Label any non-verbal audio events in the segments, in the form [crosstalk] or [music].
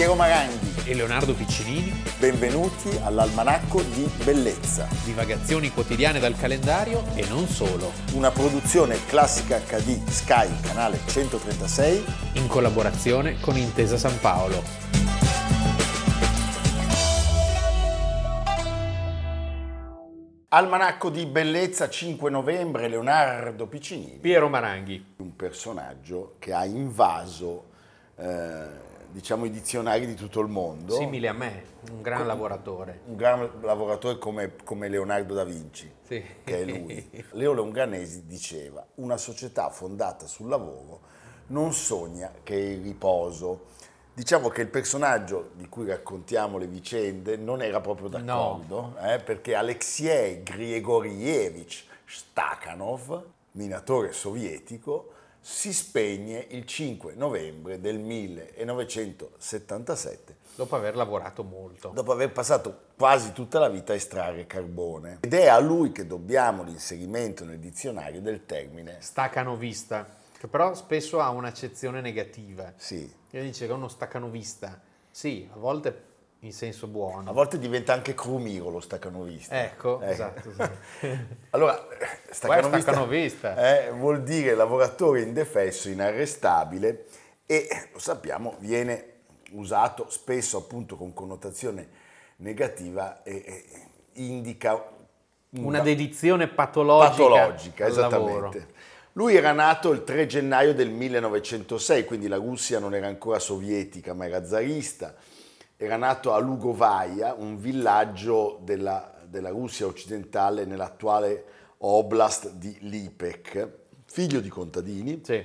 Piero Maranghi e Leonardo Piccinini. Benvenuti all'Almanacco di Bellezza. Divagazioni quotidiane dal calendario e non solo. Una produzione classica HD Sky, canale 136. In collaborazione con Intesa San Paolo. Almanacco di Bellezza 5 novembre, Leonardo Piccinini. Piero Maranghi. Un personaggio che ha invaso eh, diciamo, i dizionari di tutto il mondo. Simile a me, un gran lavoratore. Un gran lavoratore come, come Leonardo da Vinci, sì. che è lui. [laughs] Leo Longanesi diceva, una società fondata sul lavoro non sogna che il riposo. Diciamo che il personaggio di cui raccontiamo le vicende non era proprio d'accordo, no. eh, perché Alexei Grigorievich Stakhanov, minatore sovietico, si spegne il 5 novembre del 1977. Dopo aver lavorato molto. Dopo aver passato quasi tutta la vita a estrarre carbone. Ed è a lui che dobbiamo l'inserimento nel dizionario del termine staccanovista, che però spesso ha un'accezione negativa. Sì. Io dice che è uno staccanovista. Sì, a volte in senso buono. A volte diventa anche crumiro lo staccanovista. Ecco, eh. esatto. Sì. [laughs] allora, staccanovista, staccanovista. Eh, vuol dire lavoratore indefesso, inarrestabile e lo sappiamo viene usato spesso appunto con connotazione negativa e, e indica una dedizione patologica, patologica esattamente. Lavoro. Lui era nato il 3 gennaio del 1906, quindi la Russia non era ancora sovietica ma era zarista era nato a Lugovaia, un villaggio della, della Russia occidentale nell'attuale oblast di Lipek, figlio di contadini. Sì.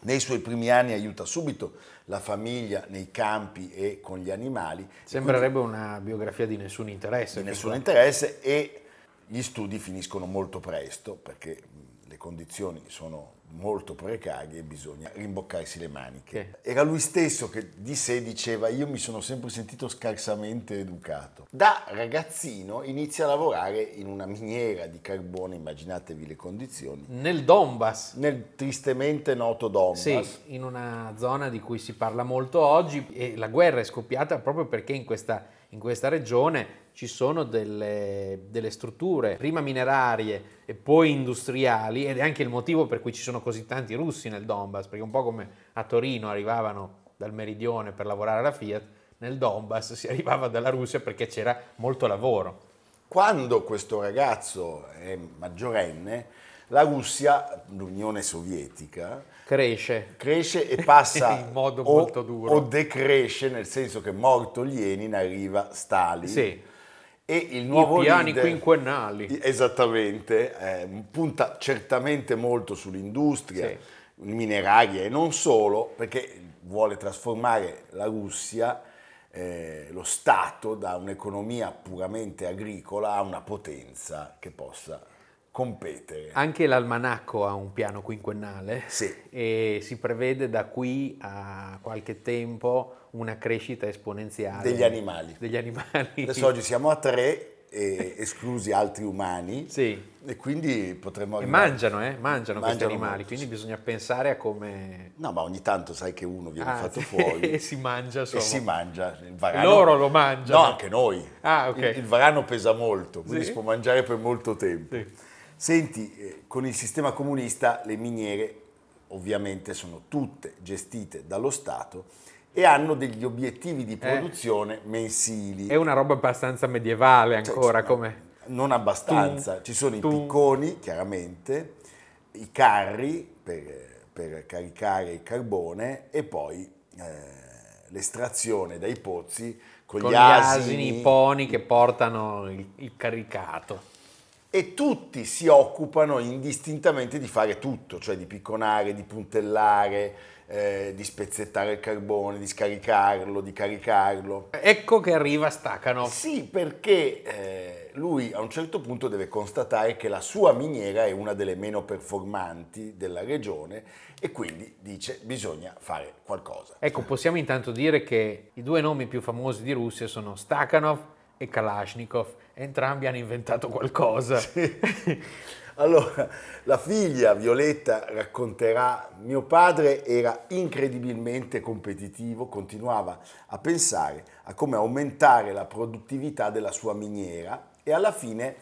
Nei suoi primi anni aiuta subito la famiglia nei campi e con gli animali. Sembrerebbe una biografia di nessun interesse. Di nessun interesse e gli studi finiscono molto presto perché le condizioni sono molto precarie e bisogna rimboccarsi le maniche. Era lui stesso che di sé diceva io mi sono sempre sentito scarsamente educato. Da ragazzino inizia a lavorare in una miniera di carbone, immaginatevi le condizioni. Nel Donbass. Nel tristemente noto Donbass. Sì, in una zona di cui si parla molto oggi e la guerra è scoppiata proprio perché in questa, in questa regione ci sono delle, delle, strutture, prima minerarie e poi industriali, ed è anche il motivo per cui ci sono così tanti russi nel Donbass, perché un po' come a Torino arrivavano dal meridione per lavorare alla Fiat, nel Donbass si arrivava dalla Russia perché c'era molto lavoro. Quando questo ragazzo è maggiorenne, la Russia, l'Unione Sovietica, cresce, cresce e passa [laughs] in modo molto duro. O decresce, nel senso che morto Lenin arriva Stalin. Sì e il nuovo I piani leader, quinquennali. Esattamente, eh, punta certamente molto sull'industria sì. mineraria e non solo, perché vuole trasformare la Russia, eh, lo Stato, da un'economia puramente agricola a una potenza che possa competere. Anche l'almanacco ha un piano quinquennale sì. e si prevede da qui a qualche tempo una crescita esponenziale degli animali. Degli animali. Adesso oggi siamo a tre, e esclusi altri umani. Sì. E quindi potremmo arrivare... E mangiano, eh? Mangiano, mangiano questi animali, molto. quindi bisogna pensare a come... No, ma ogni tanto sai che uno viene ah, fatto [laughs] fuori. e si mangia, insomma. E si mangia. Il varano... Loro lo mangiano. No, anche noi. Ah, ok. Il, il varano pesa molto, quindi sì? si può mangiare per molto tempo. Sì. Senti, eh, con il sistema comunista le miniere ovviamente sono tutte gestite dallo Stato e hanno degli obiettivi di eh. produzione eh, mensili. È una roba abbastanza medievale cioè, ancora, cioè, come... Non abbastanza, tum, ci sono tum. i picconi, chiaramente, i carri per, per caricare il carbone e poi eh, l'estrazione dai pozzi con, con gli, asini, asini, i poni che portano il, il caricato e tutti si occupano indistintamente di fare tutto, cioè di picconare, di puntellare, eh, di spezzettare il carbone, di scaricarlo, di caricarlo. Ecco che arriva Stacano. Sì, perché eh, lui a un certo punto deve constatare che la sua miniera è una delle meno performanti della regione e quindi dice bisogna fare qualcosa. Ecco, possiamo intanto dire che i due nomi più famosi di Russia sono Stakhanov e Kalashnikov, entrambi hanno inventato qualcosa. Sì. [laughs] Allora, la figlia Violetta racconterà, mio padre era incredibilmente competitivo, continuava a pensare a come aumentare la produttività della sua miniera e alla fine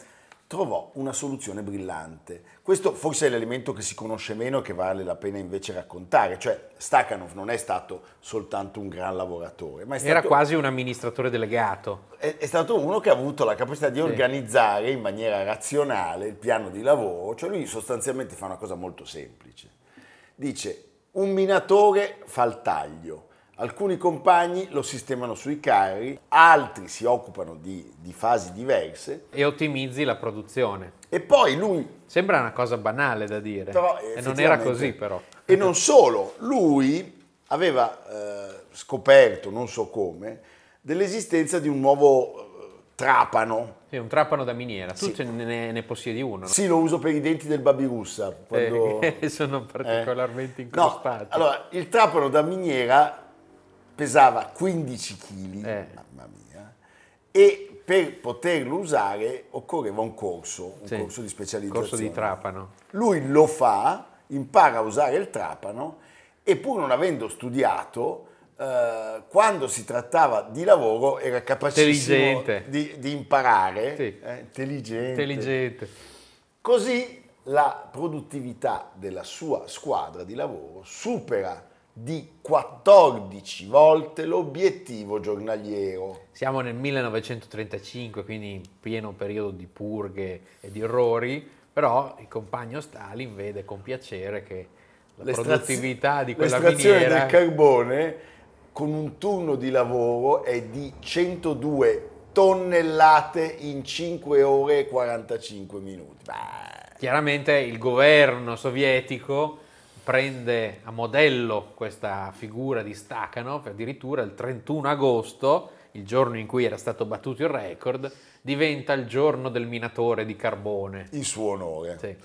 trovò una soluzione brillante. Questo forse è l'elemento che si conosce meno e che vale la pena invece raccontare, cioè Stakhanov non è stato soltanto un gran lavoratore, ma stato, era quasi un amministratore delegato. È, è, stato uno che ha avuto la capacità di organizzare in maniera razionale il piano di lavoro, cioè lui sostanzialmente fa una cosa molto semplice. Dice un minatore fa il taglio, Alcuni compagni lo sistemano sui carri, altri si occupano di, di, fasi diverse. E ottimizzi la produzione. E poi lui... Sembra una cosa banale da dire, però, e non era così però. E non solo, lui aveva eh, scoperto, non so come, dell'esistenza di un nuovo eh, trapano. Sì, un trapano da miniera, tu sì. ne, ne, possiedi uno. No? Sì, lo uso per i denti del babirussa. Quando... Eh, [laughs] sono particolarmente eh. incrostati. No, allora, il trapano da miniera pesava 15 kg, eh. mamma mia, e per poterlo usare occorreva un corso, un sì, corso di specializzazione. Corso di trapano. Lui lo fa, impara a usare il trapano e pur non avendo studiato, eh, quando si trattava di lavoro era capacissimo di, di, imparare. Sì. Eh, intelligente. intelligente. Così la produttività della sua squadra di lavoro supera di 14 volte l'obiettivo giornaliero. Siamo nel 1935, quindi in pieno periodo di purghe e di errori, però il compagno Stalin vede con piacere che la produttività di quella l'estrazione miniera... del carbone con un turno di lavoro è di 102 tonnellate in 5 ore e 45 minuti. Beh. Chiaramente il governo sovietico prende a modello questa figura di Stakhanov, addirittura il 31 agosto, il giorno in cui era stato battuto il record, diventa il giorno del minatore di carbone. In suo onore. Sì.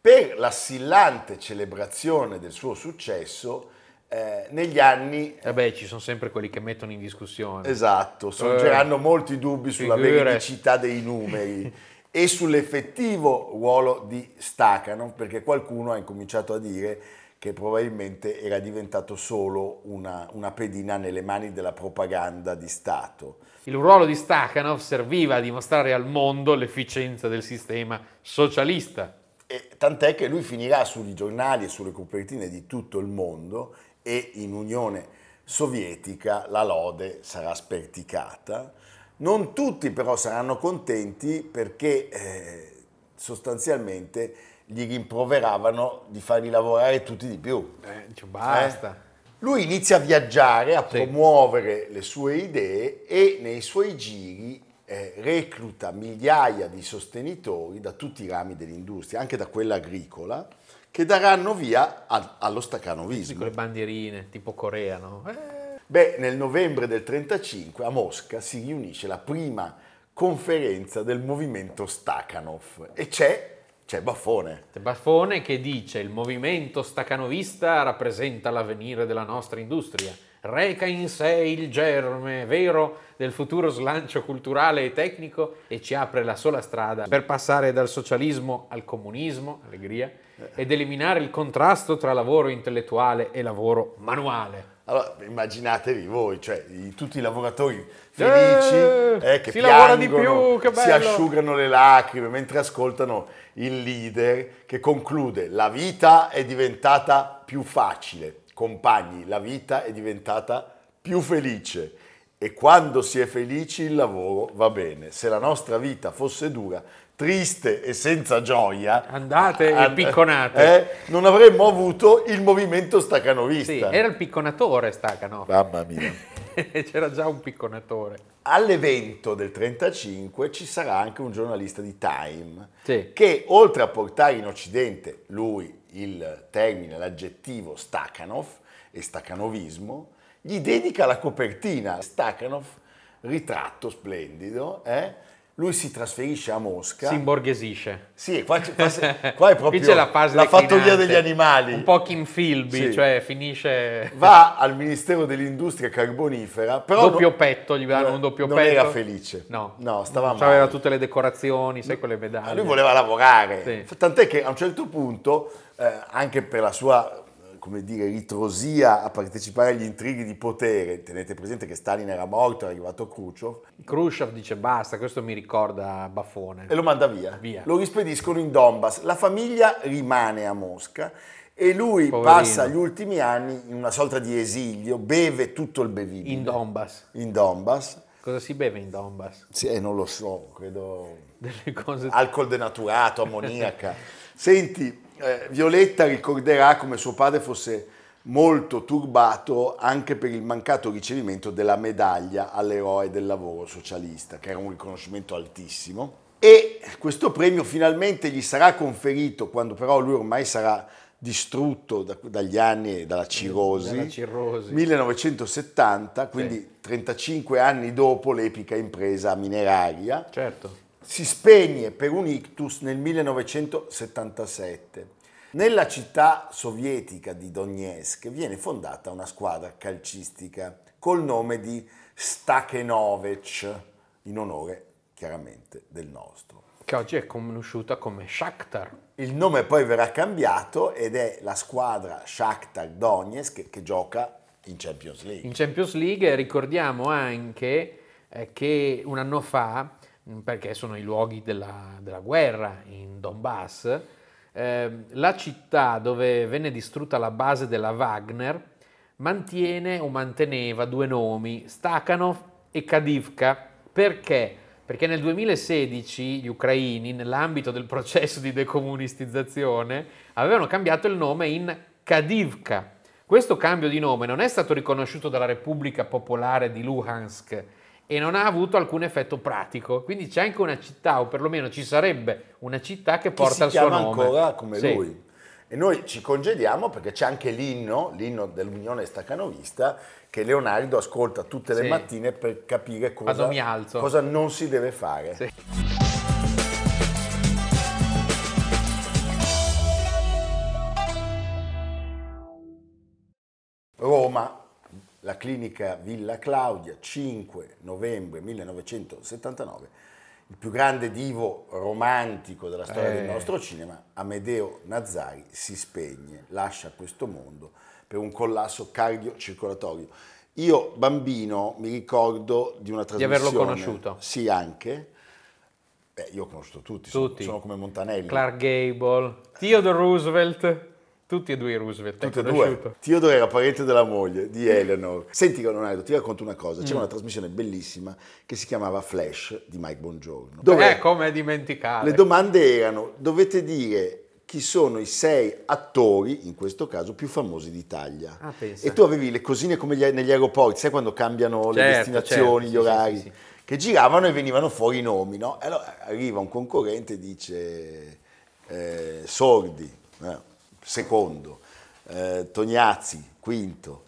Per l'assillante celebrazione del suo successo, eh, negli anni... Eh beh, ci sono sempre quelli che mettono in discussione. Esatto, sorgeranno eh, molti dubbi sulla figure. veridicità dei numeri [laughs] e sull'effettivo ruolo di Stakhanov, perché qualcuno ha incominciato a dire che probabilmente era diventato solo una, una pedina nelle mani della propaganda di Stato. Il ruolo di Stakhanov serviva a dimostrare al mondo l'efficienza del sistema socialista. E tant'è che lui finirà sui giornali e sulle copertine di tutto il mondo e in Unione Sovietica la lode sarà sperticata. Non tutti però saranno contenti perché eh, sostanzialmente gli rimproveravano di farli lavorare tutti di più. Eh, cioè basta. Eh? Lui inizia a viaggiare, a sì. promuovere le sue idee e nei suoi giri eh, recluta migliaia di sostenitori da tutti i rami dell'industria, anche da quella agricola, che daranno via a, allo staccanovismo. Con le bandierine, tipo Corea, no? Eh. Beh, nel novembre del 1935 a Mosca si riunisce la prima conferenza del movimento Stakhanov e c'è c'è Baffone. C'è Baffone che dice il movimento stacanovista rappresenta l'avvenire della nostra industria, reca in sé il germe vero del futuro slancio culturale e tecnico e ci apre la sola strada per passare dal socialismo al comunismo, allegria, ed eliminare il contrasto tra lavoro intellettuale e lavoro manuale. Allora, immaginatevi voi, cioè i, tutti i lavoratori felici eh, eh, che si piangono, più, si asciugano le lacrime mentre ascoltano il leader che conclude la vita è diventata più facile, compagni, la vita è diventata più felice e quando si è felici il lavoro va bene. Se la nostra vita fosse dura, triste e senza gioia, andate and- e picconate, eh, non avremmo avuto il movimento stacanovista. Sì, era il picconatore Stacanov. Mamma mia. [laughs] C'era già un picconatore. All'evento del 35 ci sarà anche un giornalista di Time sì. che oltre a portare in Occidente lui il termine, l'aggettivo Stakhanov e staccanovismo, gli dedica la copertina. Stakhanov, ritratto splendido, eh? lui si trasferisce a Mosca. Si imborghesisce. Sì, qua, qua, qua è [laughs] proprio la, fase la fattoria degli animali. Un po' Kim Philby, Sì. cioè finisce... Va [laughs] al Ministero dell'Industria Carbonifera, però doppio non- petto, gli danno un doppio non petto. era felice. No. No, stava male. Aveva tutte le decorazioni, sai quelle medaglie. Ma lui voleva lavorare, Sì. tant'è che a un certo punto, eh, anche per la sua come dire, ritrosia a partecipare agli intrighi di potere, tenete presente che Stalin era morto, è arrivato Khrushchev, Khrushchev dice basta, questo mi ricorda Baffone. e lo manda via. Via. Lo rispediscono in Donbass. La famiglia rimane a Mosca e lui Poverino. passa gli ultimi anni in una sorta di esilio, beve tutto il bevibile. In Donbass. In Donbass. Cosa si beve in Donbass? Sì, eh, non lo so, credo Delle cose... alcol denaturato, ammoniaca. [laughs] Senti, eh, Violetta ricorderà come suo padre fosse molto turbato anche per il mancato ricevimento della medaglia all'eroe del lavoro socialista, che era un riconoscimento altissimo. E questo premio finalmente gli sarà conferito quando però lui ormai sarà distrutto da- dagli anni e dalla cirrosi. Cirrosi. 1970, quindi 35 anni dopo l'epica impresa mineraria Certo. Si spegne per un ictus nel 1977. Nella città sovietica di Donetsk viene fondata una squadra calcistica col nome di Stakhanovich, in onore chiaramente del nostro. Che oggi è conosciuta come Shakhtar. Il nome poi verrà cambiato ed è la squadra Shakhtar Donetsk che gioca in Champions League. In Champions League ricordiamo anche eh, che un anno fa, perché sono i luoghi della, della guerra in Donbass, ehm, la città dove venne distrutta la base della Wagner mantiene o manteneva due nomi, Stakhanov e Kadivka. Perché? Perché nel 2016 gli ucraini, nell'ambito del processo di decomunistizzazione, avevano cambiato il nome in Kadivka. Questo cambio di nome non è stato riconosciuto dalla Repubblica Popolare di Luhansk e non ha avuto alcun effetto pratico. Quindi c'è anche una città, o perlomeno ci sarebbe una città che porta si il suo nome. ancora come Sì. lui. E noi ci congediamo perché c'è anche l'inno, l'inno dell'Unione Staccanovista, che Leonardo ascolta tutte le Sì. mattine per capire cosa, Quando mi alzo. cosa non si deve fare. Sì. Roma, la clinica Villa Claudia, 5 novembre 1979. Il più grande divo romantico della storia del Eh. nostro cinema, Amedeo Nazzari, si spegne, lascia questo mondo per un collasso cardiocircolatorio. Io, bambino, mi ricordo di una Di trasmissione... averlo conosciuto. Sì, anche. Beh, io ho conosciuto tutti, sono- Tutti. Sono, come Montanelli. Clark Gable, Theodore Roosevelt, tutti e due i Roosevelt. hai Tutte e due. Theodore era parente della moglie di Eleanor. Senti Leonardo, ti racconto una cosa. C'era una trasmissione bellissima che si chiamava Flash di Mike Bongiorno. Dove Eh, come dimenticare. le domande erano, dovete dire chi sono i sei attori, in questo caso, più famosi d'Italia. Ah, e tu avevi le cosine come gli- negli aeroporti, sai quando cambiano le Certo, destinazioni, certo, gli sì, orari, sì, sì, che giravano e venivano fuori i nomi, no? E allora arriva un concorrente e dice eh, Sordi, eh, secondo, eh, Tognazzi, quinto,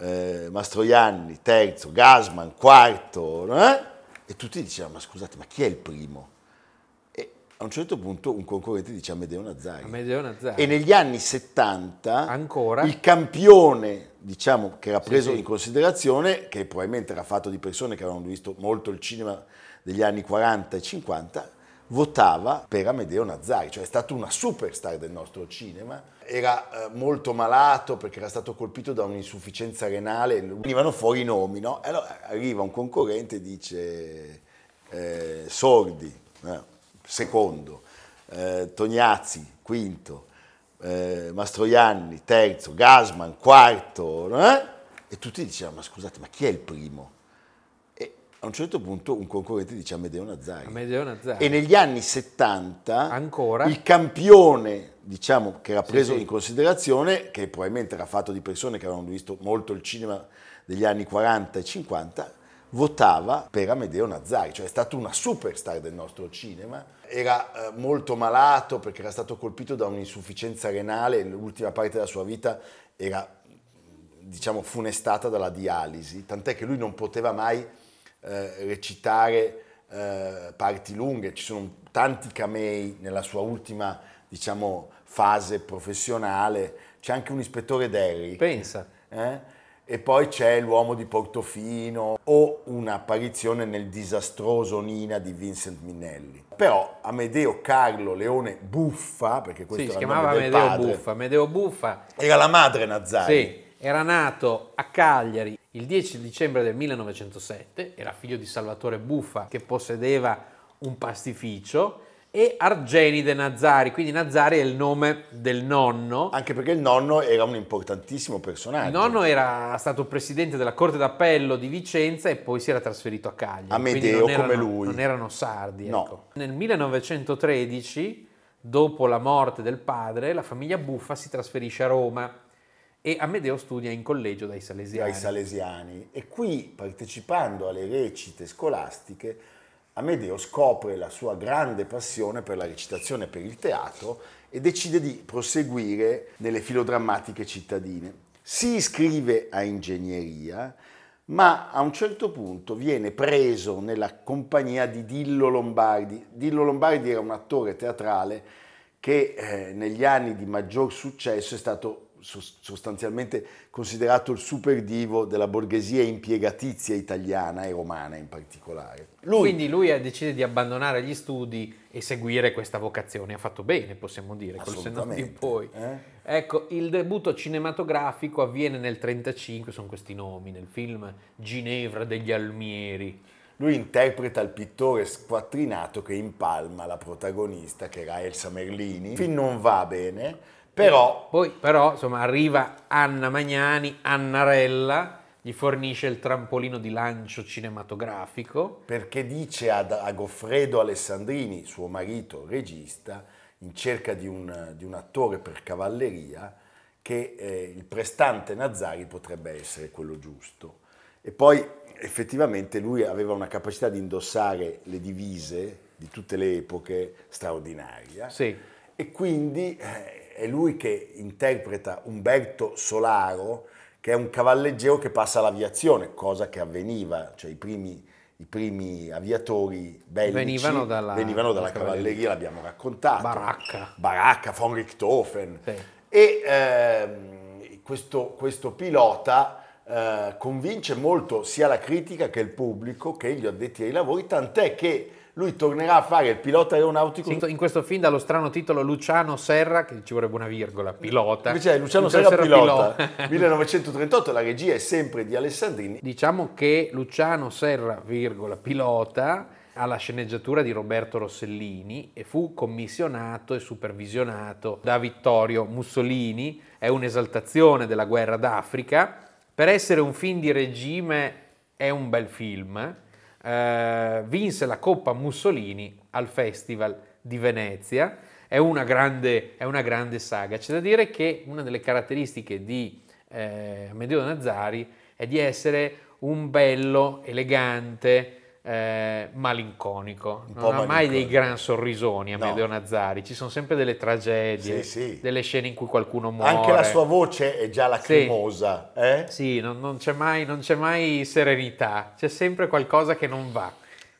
eh, Mastroianni, terzo, Gasman, quarto, eh? e tutti dicevano, ma scusate, ma chi è il primo? E a un certo punto un concorrente dice Amedeo Nazzari. Amedeo Nazzari. E negli anni 70 Ancora? il campione, diciamo, che era preso sì. in considerazione, che probabilmente era fatto di persone che avevano visto molto il cinema degli anni 40 e 50, votava per Amedeo Nazzari, cioè è stato una superstar del nostro cinema. Era eh, molto malato perché era stato colpito da un'insufficienza renale, venivano fuori i nomi, no? E allora arriva un concorrente e dice eh, Sordi, eh, secondo, eh, Tognazzi, quinto, eh, Mastroianni, terzo, Gasman, quarto, eh? e tutti dicevano, ma scusate, ma chi è il primo? A un certo punto un concorrente dice Amedeo Nazzari. Amedeo Nazzari. E negli anni 70 Ancora? il campione, diciamo, che era preso sì. in considerazione, che probabilmente era fatto di persone che avevano visto molto il cinema degli anni 40 e 50, votava per Amedeo Nazzari, cioè è stato una superstar del nostro cinema. Era eh, molto malato perché era stato colpito da un'insufficienza renale, l'ultima parte della sua vita era diciamo funestata dalla dialisi, tant'è che lui non poteva mai eh, recitare eh, parti lunghe, ci sono tanti camei nella sua ultima, diciamo, fase professionale, c'è anche un ispettore Derry. Pensa. Eh? E poi c'è l'uomo di Portofino o un'apparizione nel disastroso Nina di Vincent Minnelli. Però Amedeo Carlo Leone Buffa, perché questo sì, era si chiamava Amedeo padre, Buffa. Amedeo Buffa era la madre Nazzari. Sì, era nato a Cagliari il 10 dicembre del 1907, era figlio di Salvatore Buffa che possedeva un pastificio e Argenide Nazzari, quindi Nazzari è il nome del nonno. Anche perché il nonno era un importantissimo personaggio. Il nonno era stato presidente della Corte d'Appello di Vicenza e poi si era trasferito a Cagliari. Amedeo come erano, lui. Non erano sardi. No. ecco. Nel 1913, dopo la morte del padre, la famiglia Buffa si trasferisce a Roma e Amedeo studia in collegio dai Salesiani. ai Salesiani e qui partecipando alle recite scolastiche Amedeo scopre la sua grande passione per la recitazione e per il teatro e decide di proseguire nelle filodrammatiche cittadine. Si iscrive a ingegneria, ma a un certo punto viene preso nella compagnia di Dillo Lombardi. Dillo Lombardi era un attore teatrale che eh, negli anni di maggior successo è stato sostanzialmente considerato il super divo della borghesia impiegatizia italiana e romana in particolare. Lui Quindi lui eh, decide di abbandonare gli studi e seguire questa vocazione. Ha fatto bene, possiamo dire, col senno di poi. eh? Ecco, il debutto cinematografico avviene nel 1935, sono questi nomi, nel film Ginevra degli Almieri. Lui interpreta il pittore squattrinato che impalma la protagonista, che era Elsa Merlini. Il film non va bene, però Poi però, insomma, arriva Anna Magnani, Annarella, gli fornisce il trampolino di lancio cinematografico. perché dice ad, a Goffredo Alessandrini, suo marito regista, in cerca di un, di un attore per cavalleria, che eh, il prestante Nazzari potrebbe essere quello giusto. E poi effettivamente lui aveva una capacità di indossare le divise di tutte le epoche straordinaria. Sì. E quindi eh, è lui che interpreta Umberto Solaro, che è un cavalleggero che passa all'aviazione, cosa che avveniva, cioè i primi, i primi aviatori bellici Venivano dalla- venivano dalla dalla cavalleria, l'abbiamo raccontato. Baracca. Baracca, von Richthofen. Sì. E ehm, questo, questo pilota eh, convince molto sia la critica che il pubblico che gli addetti ai lavori, tant'è che lui tornerà a fare il pilota aeronautico In in questo film dallo strano titolo Luciano Serra, che ci vorrebbe una virgola, pilota. Invece è Luciano Serra pilota, 1938, [laughs] la regia è sempre di Alessandrini. Diciamo che Luciano Serra, virgola, pilota, ha la sceneggiatura di Roberto Rossellini e fu commissionato e supervisionato da Vittorio Mussolini. È un'esaltazione della guerra d'Africa. Per essere un film di regime è un bel film. Eh, vinse la Coppa Mussolini al Festival di Venezia. È una grande, è una grande saga. C'è da dire che una delle caratteristiche di eh, Amedeo Nazzari è di essere un bello, elegante, eh, malinconico. Non ha mai malinconico. dei gran sorrisoni Amedeo No. Nazzari, ci sono sempre delle tragedie, Sì, sì. delle scene in cui qualcuno muore. Anche la sua voce è già lacrimosa. eh? Sì, non, non c'è mai, non c'è mai serenità, c'è sempre qualcosa che non va.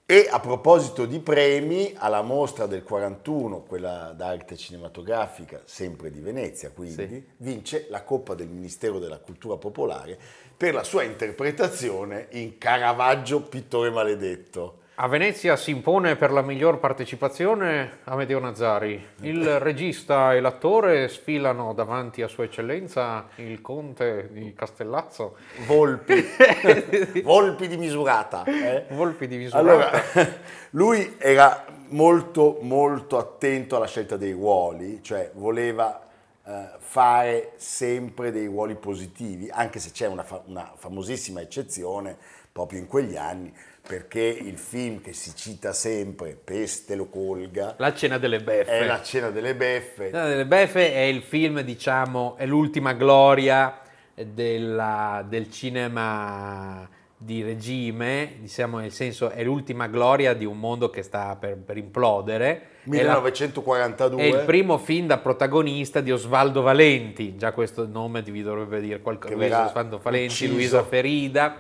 E a proposito di premi, alla mostra del 41, quella d'arte cinematografica, sempre di Venezia, quindi, Sì. vince la Coppa del Ministero della Cultura Popolare per la sua interpretazione in Caravaggio, pittore maledetto. A Venezia si impone per la miglior partecipazione Amedeo Nazzari. Il regista e l'attore sfilano davanti a Sua Eccellenza il conte di Castellazzo. Volpi, [laughs] Volpi di misurata. eh? Volpi di misurata. Allora, [laughs] lui era molto molto attento alla scelta dei ruoli, cioè voleva eh, fare sempre dei ruoli positivi, anche se c'è una, fa- una famosissima eccezione proprio in quegli anni, perché il film che si cita sempre, Peste lo colga, La cena delle beffe. è La cena delle beffe, La cena delle beffe è il film, diciamo, è l'ultima gloria della- del cinema di regime, diciamo nel senso è l'ultima gloria di un mondo che sta per, per implodere. È la- 1942. È il primo film da protagonista di Osvaldo Valenti, già questo nome vi dovrebbe dire qualcosa. Luisa Osvaldo Valenti, ucciso. Luisa Ferida,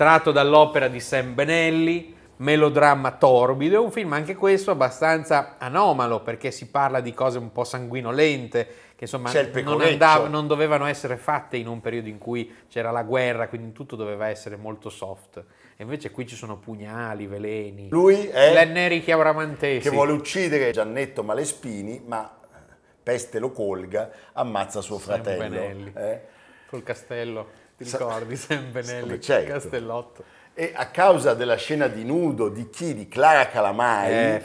tratto dall'opera di Sam Benelli, melodramma torbido, è un film anche questo abbastanza anomalo perché si parla di cose un po' sanguinolente, che insomma non, andava- non dovevano essere fatte in un periodo in cui c'era la guerra, quindi tutto doveva essere molto soft. E invece qui ci sono pugnali, veleni, Lui è Lenneri chiauramantesi. che vuole uccidere Giannetto Malespini, ma peste lo colga, ammazza suo Sam fratello. Benelli. eh. Col castello, ti ricordi? Benelli, Sì, certo. Castellotto. E a causa della scena di nudo di chi? Di Clara Calamai, Eh,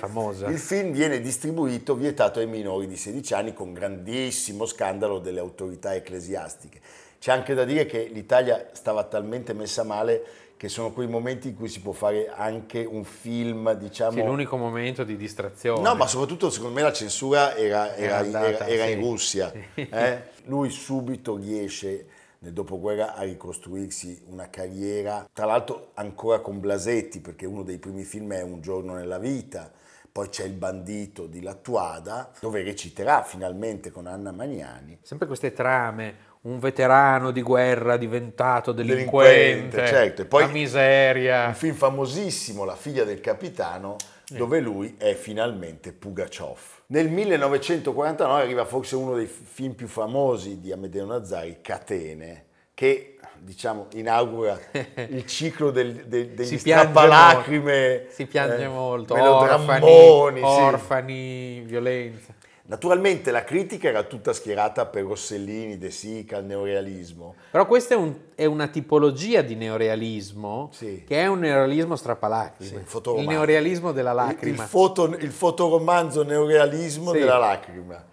il film viene distribuito vietato ai minori di 16 anni con grandissimo scandalo delle autorità ecclesiastiche. C'è anche da dire che l'Italia stava talmente messa male che sono quei momenti in cui si può fare anche un film, diciamo... Sì, l'unico momento di distrazione. No, ma soprattutto secondo me la censura era, era- andata, era- era in sì. Russia. eh? Lui subito riesce nel dopoguerra a ricostruirsi una carriera, tra l'altro ancora con Blasetti, perché uno dei primi film è Un giorno nella vita, poi c'è Il bandito di Lattuada, dove reciterà finalmente con Anna Magnani. Sempre queste trame, un veterano di guerra diventato Delinquente, delinquente, certo, e poi- la miseria. Un film famosissimo, La figlia del capitano, dove lui è finalmente Pugaciov. Nel 1949 arriva forse uno dei film più famosi di Amedeo Nazzari, Catene, che diciamo inaugura [laughs] il ciclo del, del- degli Si piange strappalacrime, Si piange eh, molto, melodrammoni, orfani, sì. orfani, violenza. Naturalmente la critica era tutta schierata per Rossellini, De Sica, il neorealismo. Però questa è, un- è una tipologia di neorealismo Sì. che è un neorealismo strappalacrime. Sì, il il neorealismo della Il, lacrima. il foto- il fotoromanzo neorealismo Sì. della lacrima.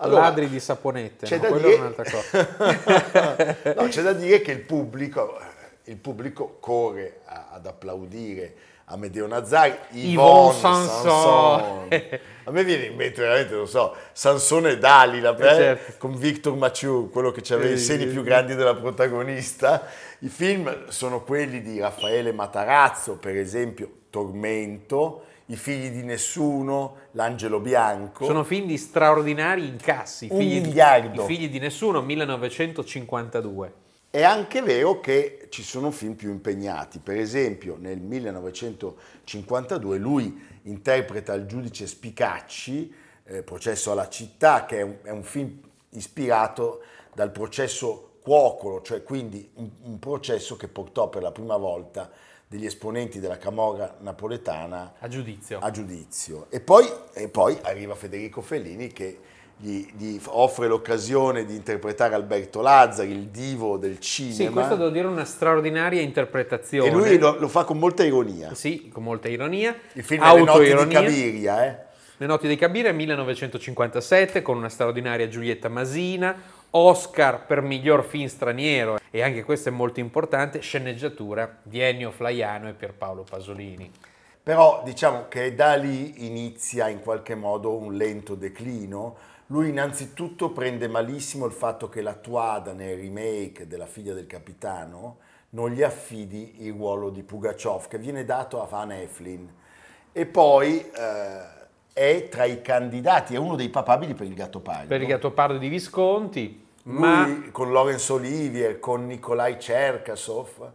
Ladri di saponette, c'è no? da dire- è un'altra cosa. [laughs] No, c'è da dire che il pubblico, il pubblico corre a- ad applaudire Amedeo Nazzari, Yvonne Yvonne Sanson. A me viene in mente veramente, non so, Sansone e Dalila eh, certo. con Victor Mature, quello che aveva i seni più grandi della protagonista. I film sono quelli di Raffaele Matarazzo, per esempio Tormento, I figli di nessuno, L'angelo bianco. Sono film di straordinari incassi. Un figli di- miliardo. I figli di nessuno, 1952. È anche vero che ci sono film più impegnati, per esempio nel 1952 lui interpreta il giudice Spicacci, eh, Processo alla città, che è un, è un film ispirato dal processo Cuocolo, cioè quindi un, un processo che portò per la prima volta degli esponenti della Camorra napoletana A giudizio. a giudizio. E poi, e poi arriva Federico Fellini che gli, gli offre l'occasione di interpretare Alberto Lazzari, il divo del cinema. Sì, questo devo dire una straordinaria interpretazione. e lui lo, lo fa con molta ironia. Sì, con molta ironia. Il film è Le notti di. Cabiria, eh? Le notti di Cabiria 1957 con una straordinaria Giulietta Masina, Oscar per miglior film straniero e anche questo è molto importante, sceneggiatura di Ennio Flaiano e Pierpaolo Pasolini. Però diciamo che da lì inizia in qualche modo un lento declino. Lui innanzitutto prende malissimo il fatto che la Tuada nel remake della figlia del capitano non gli affidi il ruolo di Pugaciov che viene dato a Van Eflin e poi eh, è tra i candidati, è uno dei papabili per il Gattopardo. Per il Gattopardo di Visconti, Lui ma con Lorenzo Olivier, con Nikolai Cherkasov,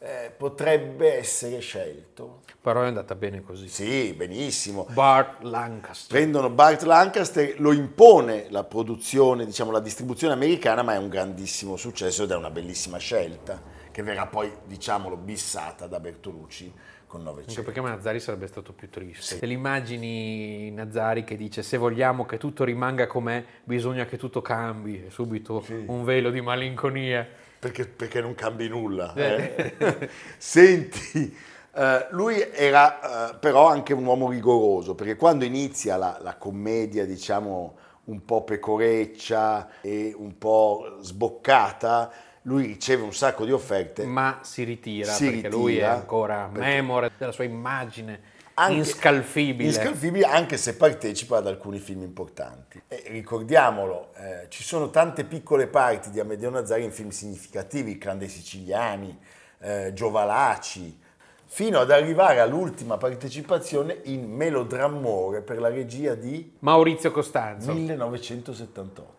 eh, potrebbe essere scelto. però è andata bene così. Sì, benissimo. Bart Lancaster. Prendono Bart Lancaster, lo impone la produzione, diciamo la distribuzione americana, ma è un grandissimo successo ed è una bellissima scelta che verrà poi, diciamolo, bissata da Bertolucci con Anche 900. perché Nazzari sarebbe stato più triste. Se l'immagini Nazzari che dice se vogliamo che tutto rimanga com'è, bisogna che tutto cambi, subito un velo di malinconia. Perché, perché non cambi nulla. Eh. eh. [laughs] Senti, eh, lui era eh, però anche un uomo rigoroso, perché quando inizia la, la commedia, diciamo, un po' pecoreccia e un po' sboccata, lui riceve un sacco di offerte. Ma si ritira Si perché lui è ritira, ancora perché- memore della sua immagine Anche- inscalfibile. Inscalfibile anche se partecipa ad alcuni film importanti. E ricordiamolo, eh, ci sono tante piccole parti di Amedeo Nazzari in film significativi, Il clan dei siciliani, eh, Giovalaci, fino ad arrivare all'ultima partecipazione in Melodrammore per la regia di Maurizio Costanzo. 1978.